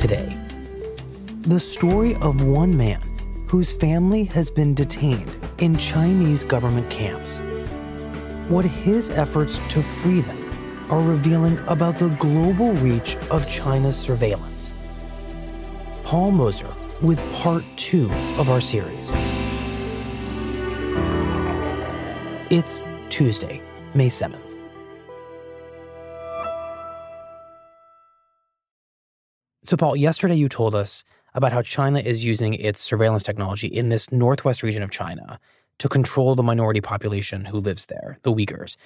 Today, the story of one man whose family has been detained in Chinese government camps. What his efforts to free them are revealing about the global reach of China's surveillance. Paul Mozur with part two of our series. It's Tuesday, May 7th. So, Paul, yesterday you told us about how China is using its surveillance technology in this northwest region of China to control the minority population who lives there, the Uyghurs.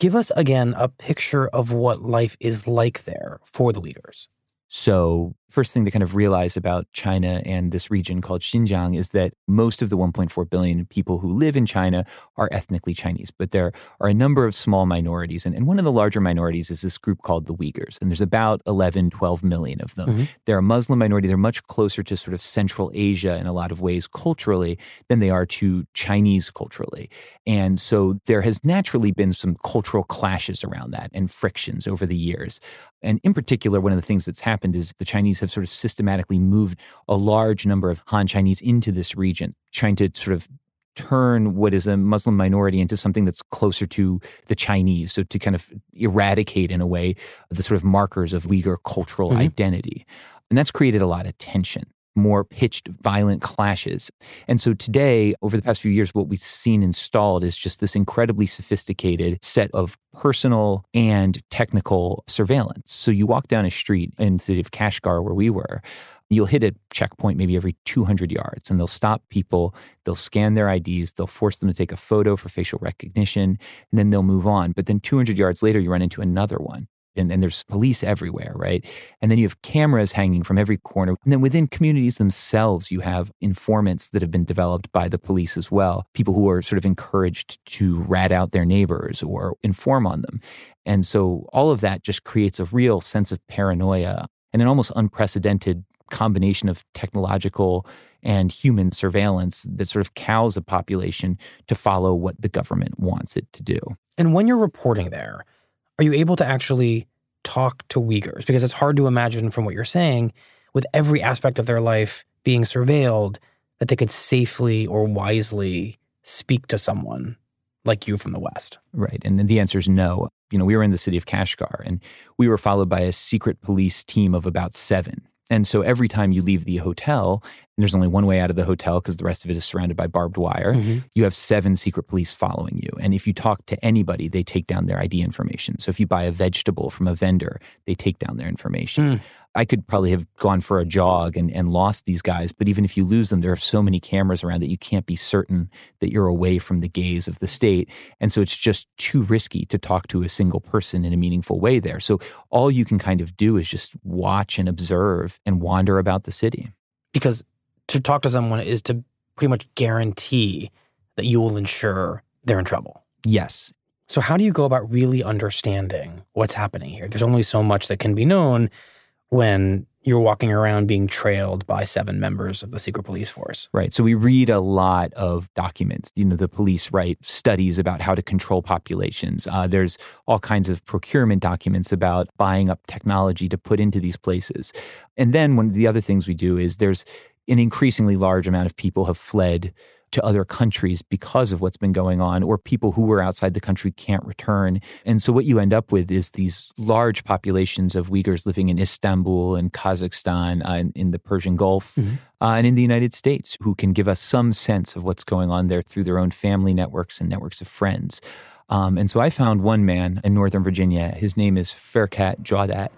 Give us again a picture of what life is like there for the Uyghurs. So, first thing to kind of realize about China and this region called Xinjiang is that most of the 1.4 billion people who live in China are ethnically Chinese, but there are a number of small minorities. And, and one of the larger minorities is this group called the Uyghurs. And there's about 11, 12 million of them. Mm-hmm. They're a Muslim minority. They're much closer to sort of Central Asia in a lot of ways culturally than they are to Chinese culturally. And so there has naturally been some cultural clashes around that and frictions over the years. And in particular, one of the things that's happened is the Chinese have sort of systematically moved a large number of Han Chinese into this region, trying to sort of turn what is a Muslim minority into something that's closer to the Chinese. So to kind of eradicate, in a way, the sort of markers of Uyghur cultural mm-hmm. identity. And that's created a lot of tension more pitched, violent clashes. And so today, over the past few years, what we've seen installed is just this incredibly sophisticated set of personal and technical surveillance. So you walk down a street in the city of Kashgar, where we were, you'll hit a checkpoint maybe every 200 yards and they'll stop people they'll scan their ids they'll force them to take a photo for facial recognition and then they'll move on but then 200 yards later you run into another one and, and there's police everywhere, right? And then you have cameras hanging from every corner. And then within communities themselves, you have informants that have been developed by the police as well, people who are sort of encouraged to rat out their neighbors or inform on them. And so all of that just creates a real sense of paranoia and an almost unprecedented combination of technological and human surveillance that sort of cows a population to follow what the government wants it to do. And when you're reporting there, are you able to actually talk to Uyghurs? Because it's hard to imagine from what you're saying, with every aspect of their life being surveilled, that they could safely or wisely speak to someone like you from the West. Right. And the answer is no. You know, we were in the city of Kashgar and we were followed by a secret police team of about seven. And so every time you leave the hotel, and there's only one way out of the hotel because the rest of it is surrounded by barbed wire, mm-hmm. you have seven secret police following you. And if you talk to anybody, they take down their ID information. So if you buy a vegetable from a vendor, they take down their information. Mm. I could probably have gone for a jog and, and lost these guys. But even if you lose them, there are so many cameras around that you can't be certain that you're away from the gaze of the state. And so it's just too risky to talk to a single person in a meaningful way there. So all you can kind of do is just watch and observe and wander about the city. Because to talk to someone is to pretty much guarantee that you will ensure they're in trouble. Yes. So, how do you go about really understanding what's happening here? There's only so much that can be known when you're walking around being trailed by seven members of the secret police force. Right. So we read a lot of documents. You know, the police write studies about how to control populations. Uh, there's all kinds of procurement documents about buying up technology to put into these places. And then one of the other things we do is there's an increasingly large amount of people have fled to other countries because of what's been going on, or people who were outside the country can't return. And so, what you end up with is these large populations of Uyghurs living in Istanbul and Kazakhstan, uh, in, in, the Persian Gulf, mm-hmm. uh, and in the United States, who can give us some sense of what's going on there through their own family networks and networks of friends. Um, and so, I found one man in Northern Virginia. His name is Ferkat Jawdat.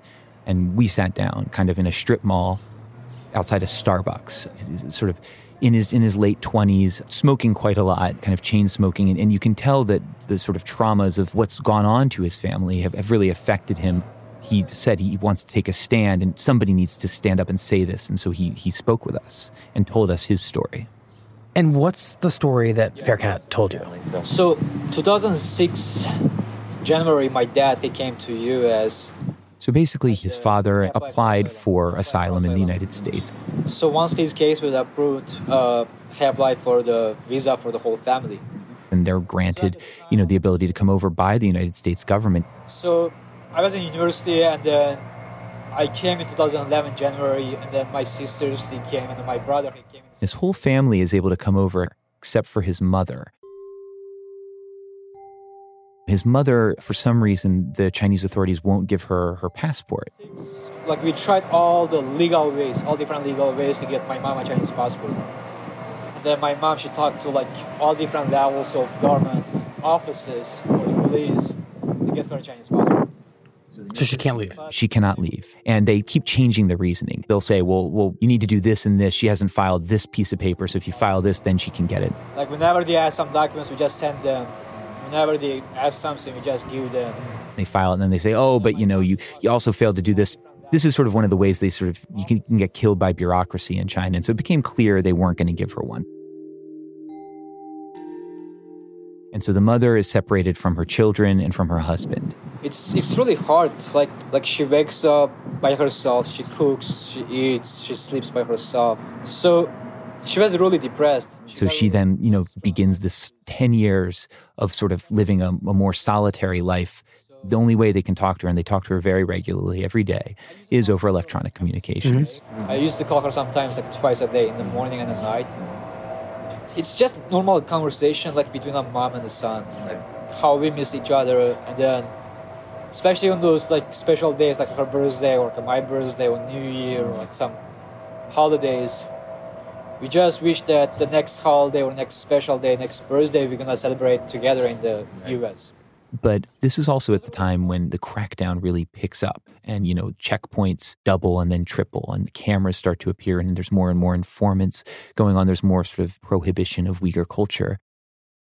And we sat down kind of in a strip mall outside a Starbucks. Sort of in his in his late 20s, smoking quite a lot, kind of chain smoking, and, and, you can tell that the sort of traumas of what's gone on to his family have, have really affected him. He said he wants to take a stand, and somebody needs to stand up and say this, and so he he spoke with us and told us his story. And what's the story that Ferkat told you? So, 2006 January, my dad he came to U.S. So basically, his father applied for asylum in the United States. So once his case was approved, uh, he applied for the visa for the whole family. And they're granted, you know, the ability to come over by the United States government. So I was in university, and then I came in 2011 January, and then my sisters they came, and my brother he came. His whole family is able to come over, except for his mother. His mother, for some reason, the Chinese authorities won't give her her passport. Like we tried all the legal ways, all different legal ways to get my mom a Chinese passport. And then my mom, she talked to like all different levels of government offices or the police to get her a Chinese passport. So she can't leave. She cannot leave. And they keep changing the reasoning. They'll say, well, well, you need to do this and this. She hasn't filed this piece of paper. So if you file this, then she can get it. Like whenever they ask some documents, we just send them whenever they ask something, we just give them. They file it and then they say, "Oh, but you know, you you also failed to do this." This is sort of one of the ways they sort of you can, can get killed by bureaucracy in China, and so it became clear they weren't going to give her one. And so the mother is separated from her children and from her husband. It's it's really hard. Like like she wakes up by herself, she cooks, she eats, she sleeps by herself. So she was really depressed. She so she then, you know, begins this 10 years of sort of living a, a, more solitary life. The only way they can talk to her, and they talk to her very regularly every day, is over electronic communications. Mm-hmm. I used to call her sometimes like twice a day, in the morning and at night. It's just normal conversation like between a mom and a son, like how we miss each other, and then especially on those like special days like her birthday or like my birthday or New Year or like some holidays we just wish that the next holiday or next special day, next birthday, we're gonna celebrate together in the U.S. But this is also at the time when the crackdown really picks up and, you know, checkpoints double and then triple and cameras start to appear and there's more and more informants going on. There's more sort of prohibition of Uyghur culture.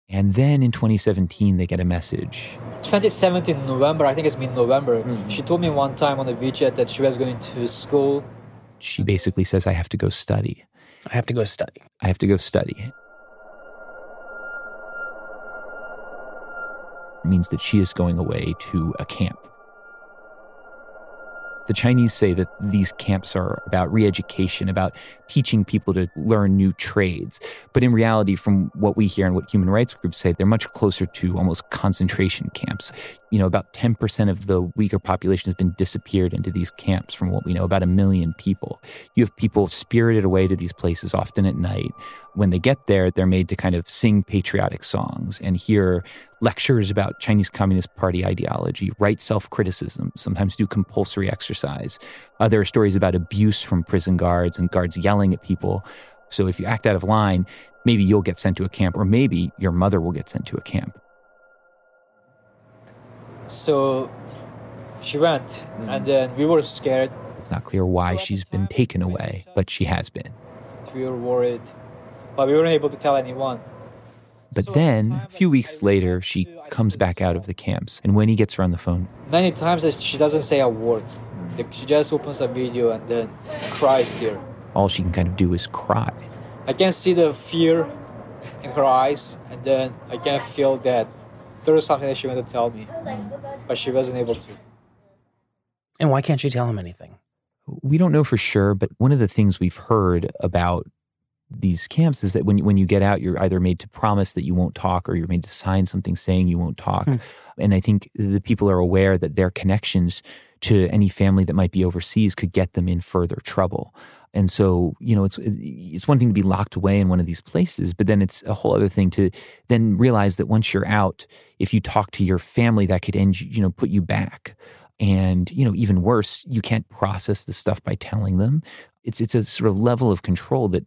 And then in 2017, they get a message. 2017 November, I think it's been November. Mm. She told me one time on the WeChat that she was going to school. She basically says, I have to go study. I have to go study. I have to go study. It means that she is going away to a camp. The Chinese say that these camps are about re education, about teaching people to learn new trades. But in reality, from what we hear and what human rights groups say, they're much closer to almost concentration camps. You know, about 10% of the Uyghur population has been disappeared into these camps, from what we know, about a million people. You have people spirited away to these places, often at night. When they get there, they're made to kind of sing patriotic songs and hear lectures about Chinese Communist Party ideology, write self criticism, sometimes do compulsory exercise. Uh, there are stories about abuse from prison guards and guards yelling at people. So if you act out of line, maybe you'll get sent to a camp, or maybe your mother will get sent to a camp. So she went, mm. and then we were scared. It's not clear why she's been taken away, but she has been. We were worried, but we weren't able to tell anyone. But then, a few weeks later, she comes back out of the camps. And when he gets her on the phone, many times she doesn't say a word. Hmm. She just opens a video and then cries here. All she can kind of do is cry. I can see the fear in her eyes, and then I can feel that there was something that she wanted to tell me, but she wasn't able to. And why can't she tell him anything? We don't know for sure, but one of the things we've heard about these camps is that when when you get out, you're either made to promise that you won't talk, or you're made to sign something saying you won't talk. Hmm. And I think the people are aware that their connections to any family that might be overseas could get them in further trouble. And so, you know, it's it's one thing to be locked away in one of these places, but then it's a whole other thing to then realize that once you're out, if you talk to your family, that could end, you know, put you back. And, you know, even worse, you can't process the stuff by telling them. It's it's a sort of level of control that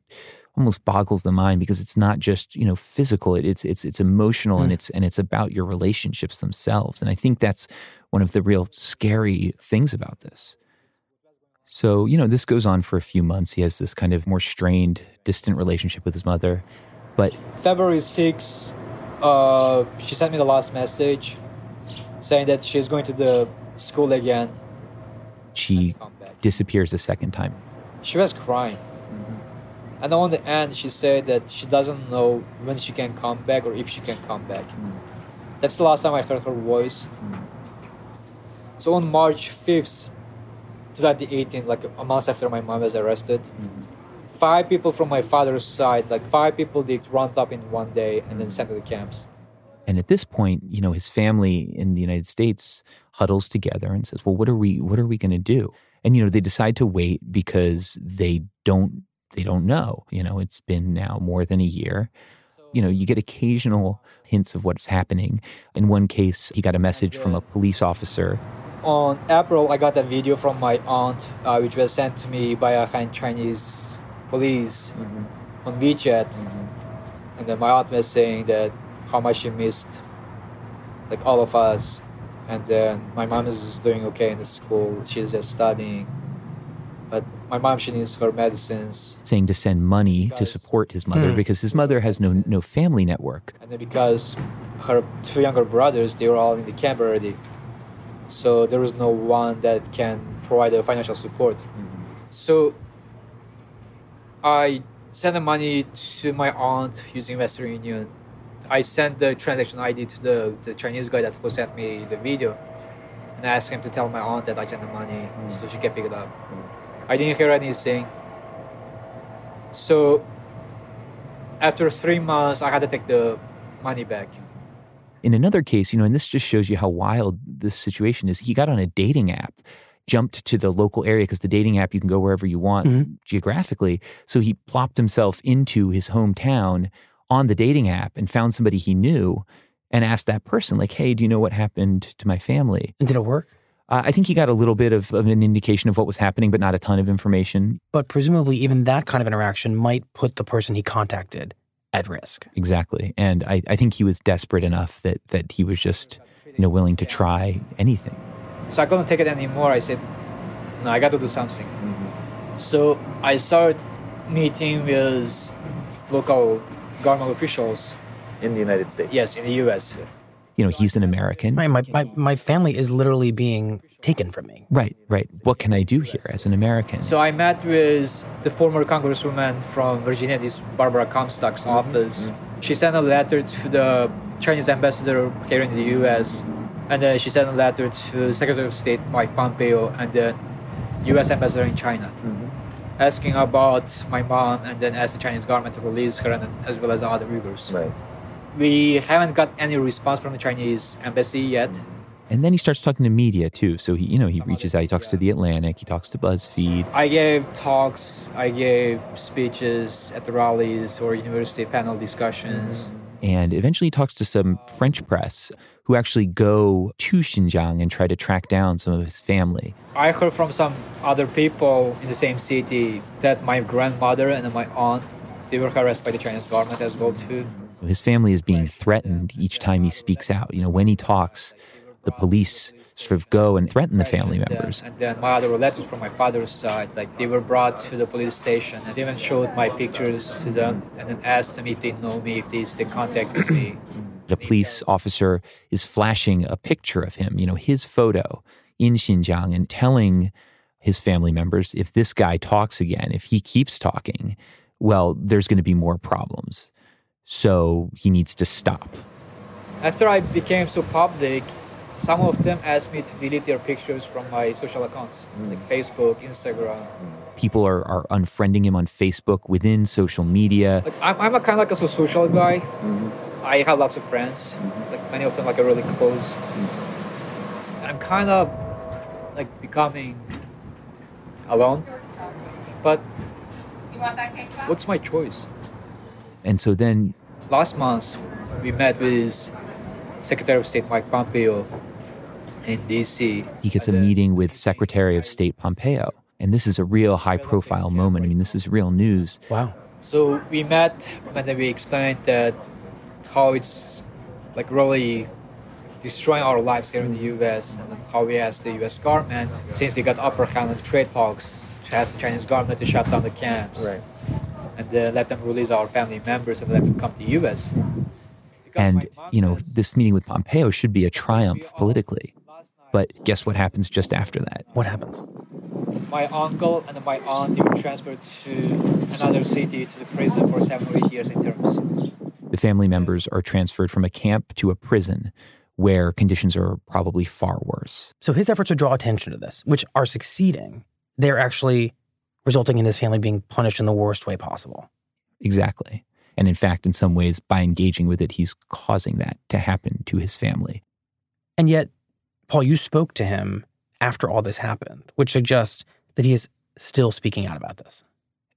almost boggles the mind because it's not just you know physical it, it's it's it's emotional mm. and it's and it's about your relationships themselves and i think that's one of the real scary things about this so, you know, this goes on for a few months. He has this kind of more strained, distant relationship with his mother. But February 6th, uh, she sent me the last message saying that she's going to the school again. She disappears a second time. She was crying. And on the end, she said that she doesn't know when she can come back or if she can come back. Mm-hmm. That's the last time I heard her voice. Mm-hmm. So on March 5th, 2018, like a month after my mom was arrested, mm-hmm. five people from my father's side, like five people, they round up in one day and then sent to the camps. And at this point, you know, his family in the United States huddles together and says, "Well, what are we? What are we going to do?" And you know, they decide to wait because they don't they don't know. You know, it's been now more than a year. You know, you get occasional hints of what's happening. In one case, he got a message from a police officer on April, I got a video from my aunt, uh, which was sent to me by a Han Chinese police mm-hmm. on WeChat, mm-hmm. and then my aunt was saying that how much she missed, like all of us, and then my mom is doing okay in the school. She's just studying, but my mom she needs her medicines. Saying to send money because, to support his mother hmm. because his mother has no no family network, and then because her two younger brothers they were all in the camp already so there is no one that can provide the financial support. Mm-hmm. So I sent the money to my aunt using Western Union. I sent the transaction ID to the, the Chinese guy that who sent me the video, and I asked him to tell my aunt that I sent the money mm-hmm. so she can pick it up. Mm-hmm. I didn't hear anything. So after three months, I had to take the money back. In another case, you know, and this just shows you how wild this situation is, he got on a dating app, jumped to the local area because the dating app, you can go wherever you want mm-hmm. geographically. So he plopped himself into his hometown on the dating app and found somebody he knew and asked that person, like, hey, do you know what happened to my family? And did it work? Uh, I think he got a little bit of, of, an indication of what was happening, but not a ton of information. But presumably, even that kind of interaction might put the person he contacted at risk. Exactly. And I, I think he was desperate enough that, that he was just you know, willing to try anything. So I couldn't take it anymore. I said, no, I got to do something. Mm-hmm. So I started meeting with local government officials. In the United States? Yes, in the US. Yes you know, he's an American. My, my, my, my family is literally being taken from me. Right, right. What can I do here as an American? So I met with the former congresswoman from Virginia, this Barbara Comstock's mm-hmm. office. Mm-hmm. She sent a letter to the Chinese ambassador here in the U.S., and then she sent a letter to Secretary of State Mike Pompeo and the U.S. ambassador in China. Mm-hmm asking about my mom and then asked the Chinese government to release her and as well as other Uyghurs. Right we haven't got any response from the Chinese embassy yet. Mm-hmm. And then he starts talking to media too. So he, you know, he reaches out. He talks to the Atlantic. He talks to BuzzFeed. I gave talks. I gave speeches at the rallies or university panel discussions. Mm-hmm. And eventually, he talks to some French press who actually go to Xinjiang and try to track down some of his family. I heard from some other people in the same city that my grandmother and my aunt they were harassed by the Chinese government as well too. His family is being threatened each time he speaks out. You know, when he talks, the police sort of go and threaten the family uh, members. And then my other relatives from my father's side, like they were brought to the police station and even showed my pictures to them and then asked them if they know me, if they stay contact with me. The police officer is flashing a picture of him, you know, his photo in Xinjiang and telling his family members if this guy talks again, if he keeps talking, well, there's going to be more problems. So he needs to stop. After I became so public, some of them asked me to delete their pictures from my social accounts, mm. like Facebook, Instagram. People are, are unfriending him on Facebook within social media. Like, I'm, I'm a kind of like a social guy. Mm-hmm. I have lots of friends, mm-hmm. like many of them like are really close. Mm-hmm. I'm kind of like becoming alone. But what's my choice? And so then Last month, we met with Secretary of State Mike Pompeo in D.C. he gets a meeting with Secretary of State Pompeo. And this is a real high profile moment. I mean, this is real news. Wow. So we met and then we explained that how it's like really destroying our lives here in the U.S. and then how we asked the U.S. government, since they got upper hand on trade talks, to ask the Chinese government to shut down the camps and uh, let them release our family members and let them come to the U.S. Because And, you know, has- this meeting with Pompeo should be a triumph politically. But guess what happens just after that? What happens? my uncle and my aunt they were transferred to another city to the prison for seven or eight years in terms. The family members are transferred from a camp to a prison where conditions are probably far worse. So his efforts to draw attention to this, which are succeeding, they're actually resulting in his family being punished in the worst way possible. Exactly. And in fact, in some ways, by engaging with it, he's causing that to happen to his family. And yet, Paul, you spoke to him after all this happened, which suggests that he is still speaking out about this.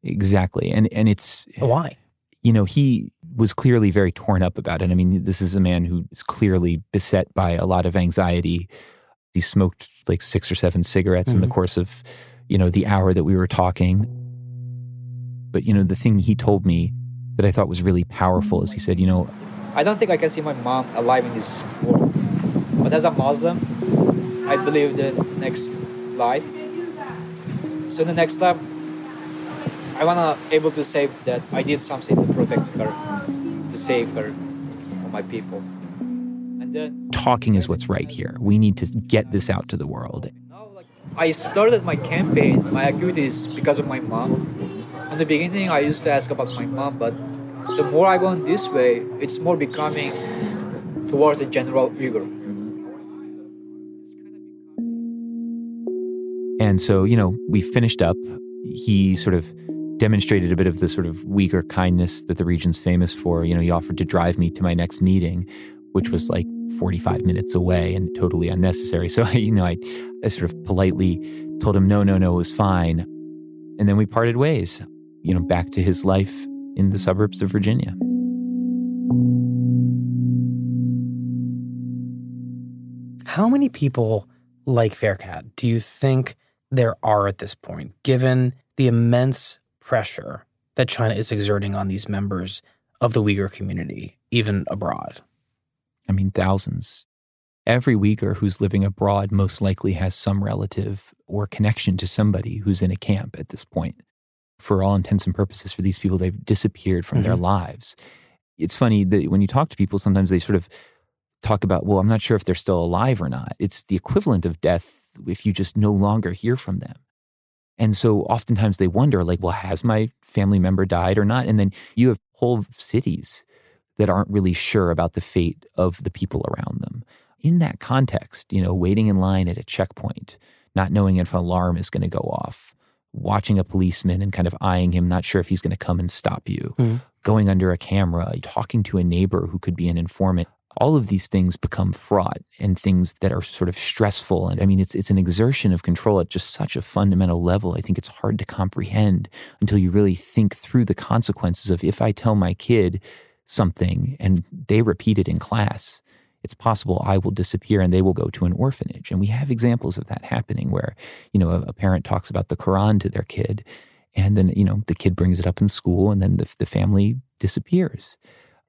Exactly. And and it's Why? you know, he was clearly very torn up about it. I mean, this is a man who is clearly beset by a lot of anxiety. He smoked like six or seven cigarettes in the Mhm. course of, you know, the hour that we were talking. But, you know, the thing he told me that I thought was really powerful is he said, you know, I don't think I can see my mom alive in this world. But as a Muslim, I believe the next life. So the next life, I wanna able to say that I did something to protect her, to save her from my people. And then talking is what's right here. We need to get this out to the world. I started my campaign, my activities because of my mom. In the beginning, I used to ask about my mom, but the more I go this way, it's more becoming towards the general Uyghur. And so, you know, we finished up. He sort of demonstrated a bit of the sort of Uyghur kindness that the region's famous for. You know, he offered to drive me to my next meeting, which was like 45 minutes away and totally unnecessary. So, you know, I, I sort of politely told him, no, no, no, it was fine. And then we parted ways, you know, back to his life in the suburbs of Virginia. How many people like Ferkat do you think there are at this point, given the immense pressure that China is exerting on these members of the Uyghur community, even abroad? I mean, thousands. Every Uyghur who's living abroad most likely has some relative or connection to somebody who's in a camp at this point. For all intents and purposes, for these people, they've disappeared from their mm-hmm. lives. It's funny that when you talk to people, sometimes they sort of talk about, well, I'm not sure if they're still alive or not. It's the equivalent of death if you just no longer hear from them. And so oftentimes they wonder, like, well, has my family member died or not? And then you have whole cities that aren't really sure about the fate of the people around them. In that context, you know, waiting in line at a checkpoint, not knowing if an alarm is going to go off, watching a policeman and kind of eyeing him, not sure if he's going to come and stop you, Mhm. going under a camera, talking to a neighbor who could be an informant. All of these things become fraught and things that are sort of stressful. And I mean, it's, it's an exertion of control at just such a fundamental level. I think it's hard to comprehend until you really think through the consequences of if I tell my kid something and they repeat it in class, it's possible I will disappear and they will go to an orphanage. And we have examples of that happening where, you know, a, a parent talks about the Quran to their kid and then, you know, the kid brings it up in school and then the, the family disappears.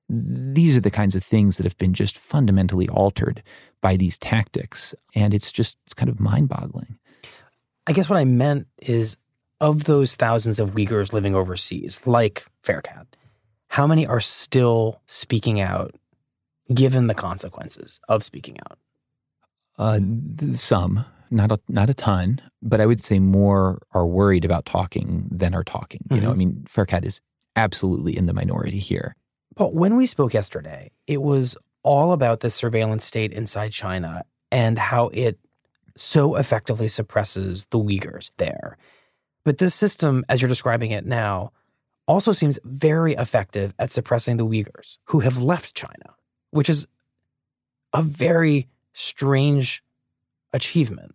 These are the kinds of things that have been just fundamentally altered by these tactics. And it's just, it's kind of mind boggling. I guess what I meant is of those thousands of Uyghurs living overseas, like Ferkat, how many are still speaking out given the consequences of speaking out? Uh, some, not a, not a ton, but I would say more are worried about talking than are talking. You know, I mean, Ferkat is absolutely in the minority here. But when we spoke yesterday, it was all about the surveillance state inside China and how it so effectively suppresses the Uyghurs there. But this system, as you're describing it now, also seems very effective at suppressing the Uyghurs who have left China, which is a very strange achievement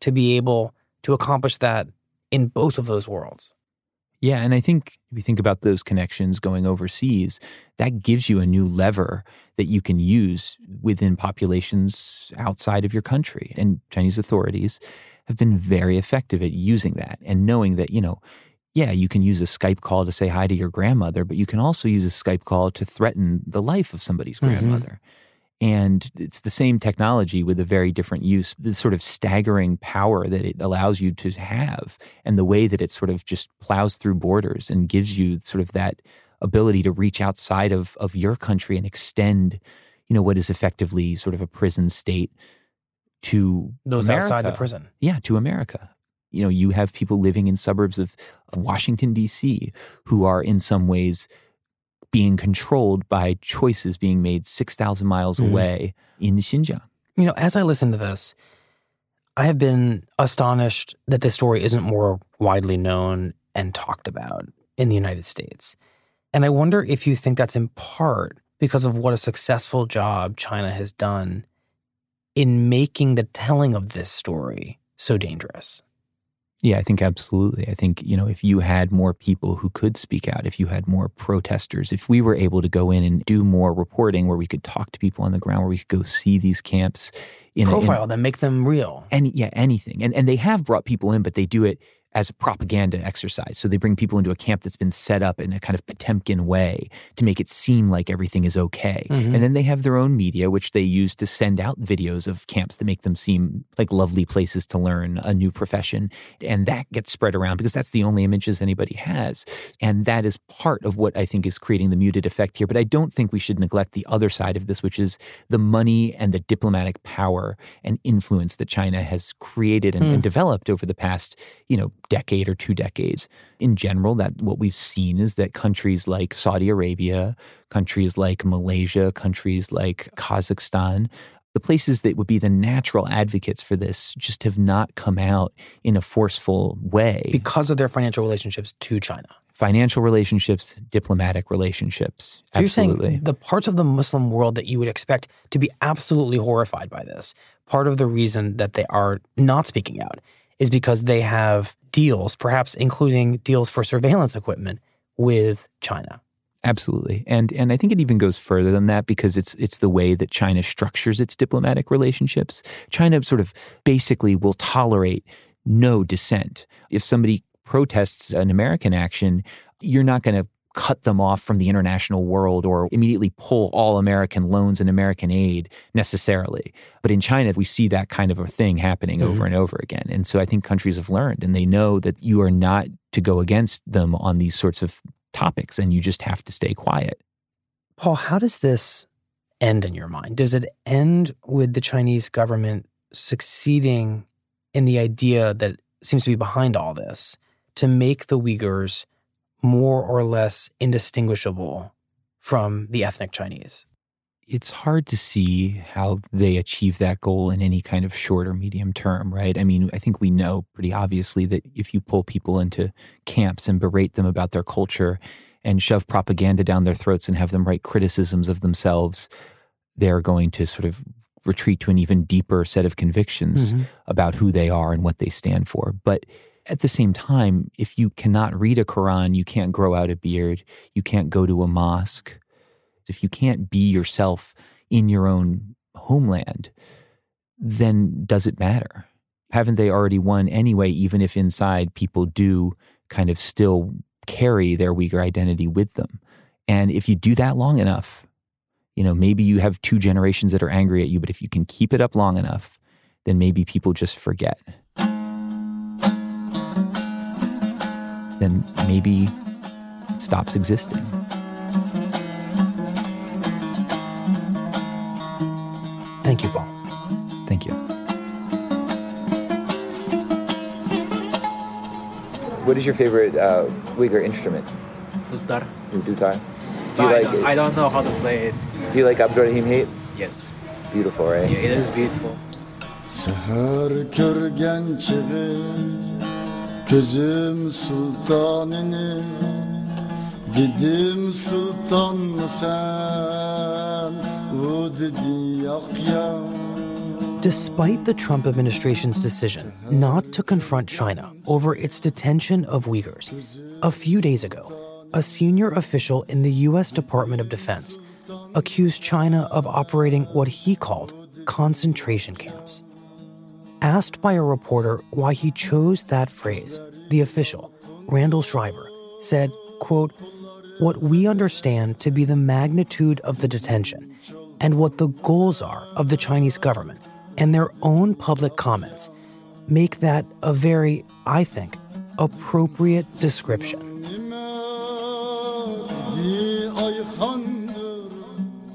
to be able to accomplish that in both of those worlds. Yeah, and I think if you think about those connections going overseas, that gives you a new lever that you can use within populations outside of your country. And Chinese authorities have been very effective at using that and knowing that, you know, yeah, you can use a Skype call to say hi to your grandmother, but you can also use a Skype call to threaten the life of somebody's mm-hmm. grandmother. And it's the same technology with a very different use, the sort of staggering power that it allows you to have, and the way that it sort of just plows through borders and gives you sort of that ability to reach outside of, of your country and extend, you know, what is effectively sort of a prison state to those America. outside the prison. Yeah, to America. You know, you have people living in suburbs of, of Washington, D.C., who are in some ways being controlled by choices being made 6,000 miles mm-hmm. away in Xinjiang. You know, as I listen to this, I have been astonished that this story isn't more widely known and talked about in the United States. And I wonder if you think that's in part because of what a successful job China has done in making the telling of this story so dangerous. Yeah, I think absolutely. I think, you know, if you had more people who could speak out, if you had more protesters, if we were able to go in and do more reporting where we could talk to people on the ground, where we could go see these camps, in profile in, them, make them real. And yeah, anything. And and they have brought people in, but they do it as a propaganda exercise. So they bring people into a camp that's been set up in a kind of Potemkin way to make it seem like everything is okay. Mm-hmm. And then they have their own media, which they use to send out videos of camps that make them seem like lovely places to learn a new profession. And that gets spread around because that's the only images anybody has. And that is part of what I think is creating the muted effect here. But I don't think we should neglect the other side of this, which is the money and the diplomatic power and influence that China has created and, mm. and hmm. developed over the past, you know, decade or two decades. In general, that what we've seen is that countries like Saudi Arabia, countries like Malaysia, countries like Kazakhstan, the places that would be the natural advocates for this just have not come out in a forceful way because of their financial relationships to China. Financial relationships, diplomatic relationships. So you're saying the parts of the Muslim world that you would expect to be absolutely horrified by this, part of the reason that they are not speaking out is because they have deals, perhaps including deals for surveillance equipment with China. Absolutely. And and I think it even goes further than that because it's it's the way that China structures its diplomatic relationships. China sort of basically will tolerate no dissent. If somebody protests an American action, you're not going to cut them off from the international world or immediately pull all American loans and American aid necessarily. But in China, we see that kind of a thing happening mm-hmm. over and over again. And so I think countries have learned and they know that you are not to go against them on these sorts of topics and you just have to stay quiet. Paul, how does this end in your mind? Does it end with the Chinese government succeeding in the idea that seems to be behind all this to make the Uyghurs more or less indistinguishable from the ethnic Chinese? It's hard to see how they achieve that goal in any kind of short or medium term, right? I mean, I think we know pretty obviously that if you pull people into camps and berate them about their culture and shove propaganda down their throats and have them write criticisms of themselves, they're going to sort of retreat to an even deeper set of convictions mm-hmm. about who they are and what they stand for. But at the same time, if you cannot read a Quran, you can't grow out a beard, you can't go to a mosque, if you can't be yourself in your own homeland, then does it matter? Haven't they already won anyway, even if inside people do kind of still carry their Uyghur identity with them? And if you do that long enough, you know, maybe you have two generations that are angry at you, but if you can keep it up long enough, then maybe people just forget. Then maybe it stops existing. Thank you, Paul. Thank you. What is your favorite uh, Uyghur instrument? Dutar. Dutar. Do you I, like don't, I don't know how to play it. Do you like Abdurrahim Hayat? Yes. Beautiful, right? Yeah, it is beautiful. Gözüm sultanını Dedim sultan mı sen O dedi yak ya Despite the Trump administration's decision not to confront China over its detention of Uyghurs, a few days ago, a senior official in the U.S. Department of Defense accused China of operating what he called concentration camps. Asked by a reporter why he chose that phrase, the official, Randall Schriver, said, quote, what we understand to be the magnitude of the detention and what the goals are of the Chinese government and their own public comments make that a very, I think, appropriate description.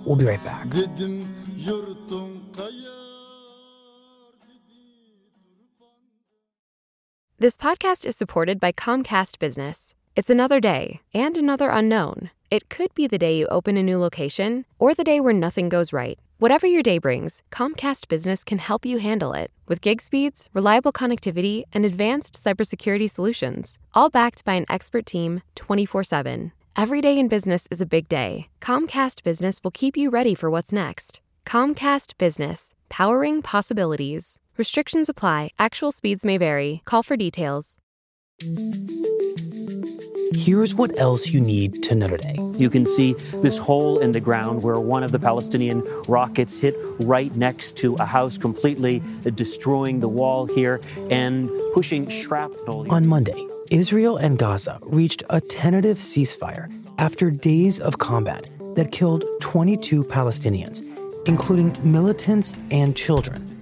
We'll be right back. This podcast is supported by Comcast Business. It's another day and another unknown. It could be the day you open a new location or the day where nothing goes right. Whatever your day brings, Comcast Business can help you handle it with gig speeds, reliable connectivity, and advanced cybersecurity solutions, all backed by an expert team 24 7. Every day in business is a big day. Comcast Business will keep you ready for what's next. Comcast Business, powering possibilities. Restrictions apply, actual speeds may vary. Call for details. Here's what else you need to know today. You can see this hole in the ground where one of the Palestinian rockets hit right next to a house, completely destroying the wall here and pushing shrapnel. On Monday, Israel and Gaza reached a tentative ceasefire after days of combat that killed 22 Palestinians, including militants and children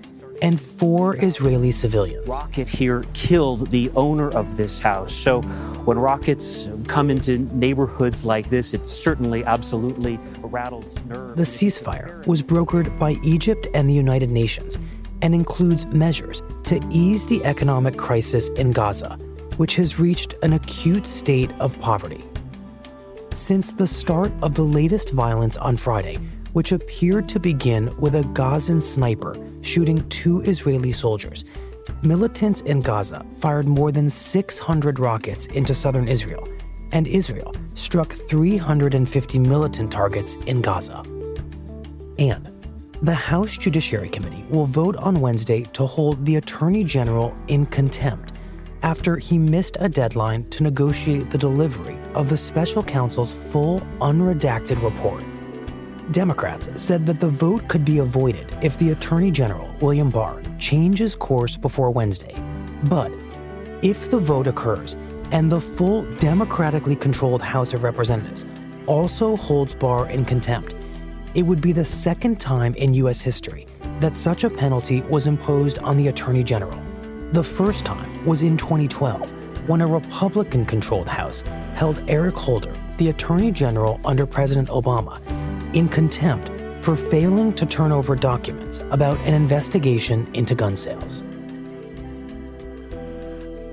and four Israeli civilians. Rocket here killed the owner of this house. So when rockets come into neighborhoods like this, it certainly absolutely rattles nerves. The ceasefire was brokered by Egypt and the United Nations and includes measures to ease the economic crisis in Gaza, which has reached an acute state of poverty. Since the start of the latest violence on Friday, which appeared to begin with a Gazan sniper shooting two Israeli soldiers. Militants in Gaza fired more than 600 rockets into southern Israel, and Israel struck 350 militant targets in Gaza. And the House Judiciary Committee will vote on Wednesday to hold the Attorney General in contempt after he missed a deadline to negotiate the delivery of the special counsel's full, unredacted report Democrats said that the vote could be avoided if the Attorney General, William Barr, changes course before Wednesday. But if the vote occurs and the full democratically controlled House of Representatives also holds Barr in contempt, it would be the second time in U.S. history that such a penalty was imposed on the Attorney General. The first time was in 2012 when a Republican controlled House held Eric Holder, the Attorney General under President Obama, in contempt for failing to turn over documents about an investigation into gun sales.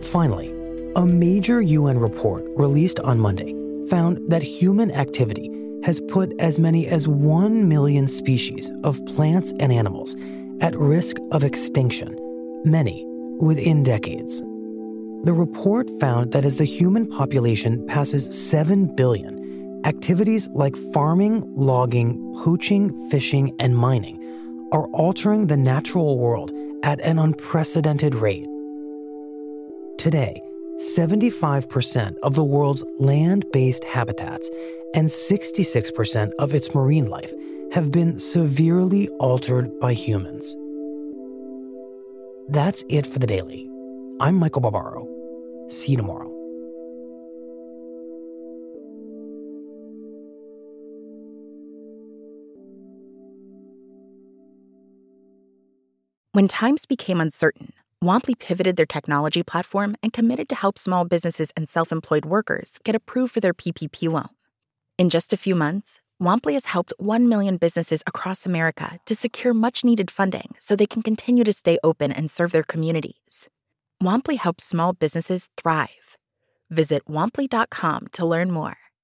Finally, a major UN report released on Monday found that human activity has put as many as 1 million species of plants and animals at risk of extinction, many within decades. The report found that as the human population passes 7 billion, Activities like farming, logging, poaching, fishing, and mining are altering the natural world at an unprecedented rate. Today, 75% of the world's land based habitats and 66% of its marine life have been severely altered by humans. That's it for the daily. I'm Michael Barbaro. See you tomorrow. When times became uncertain, Womply pivoted their technology platform and committed to help small businesses and self employed workers get approved for their PPP loan. In just a few months, Womply has helped 1 million businesses across America to secure much needed funding so they can continue to stay open and serve their communities. Womply helps small businesses thrive. Visit womply.com to learn more.